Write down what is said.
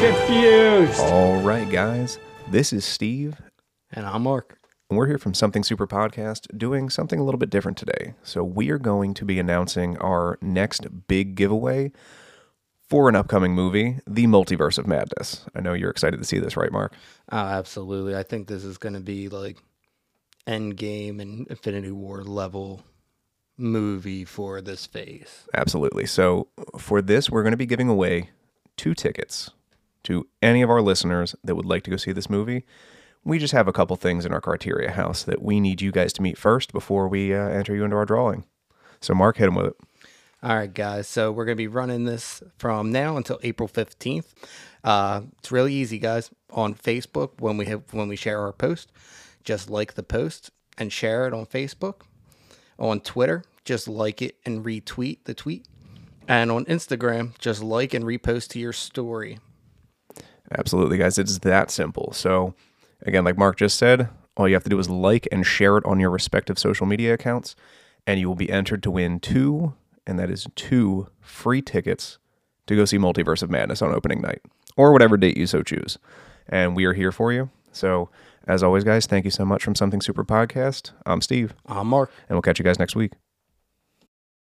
confused. All right, guys. This is Steve, And I'm Mark. and we're here from Something Super Podcast doing something a little bit different today. So, we are going to be announcing our next big giveaway for an upcoming movie, The Multiverse of Madness. I know you're excited to see this, right, Mark? Oh, absolutely. I think this is going to be like Endgame and Infinity War level movie for this phase. Absolutely. So, for this, we're going to be giving away two tickets to any of our listeners that would like to go see this movie. We just have a couple things in our criteria house that we need you guys to meet first before we uh, enter you into our drawing. So, Mark, hit him with it. All right, guys. So we're going to be running this from now until April 15th. Uh, it's really easy, guys. On Facebook, when we have when we share our post, just like the post and share it on Facebook. On Twitter, just like it and retweet the tweet. And on Instagram, just like and repost to your story. Absolutely, guys. It's that simple. So, again, like Mark just said, all you have to do is like and share it on your respective social media accounts, and you will be entered to win two, and that is two free tickets to go see Multiverse of Madness on opening night, or whatever date you so choose. And we are here for you. So, as always, guys, thank you so much from Something Super Podcast. I'm Steve, I'm Mark. and we'll catch you guys next week.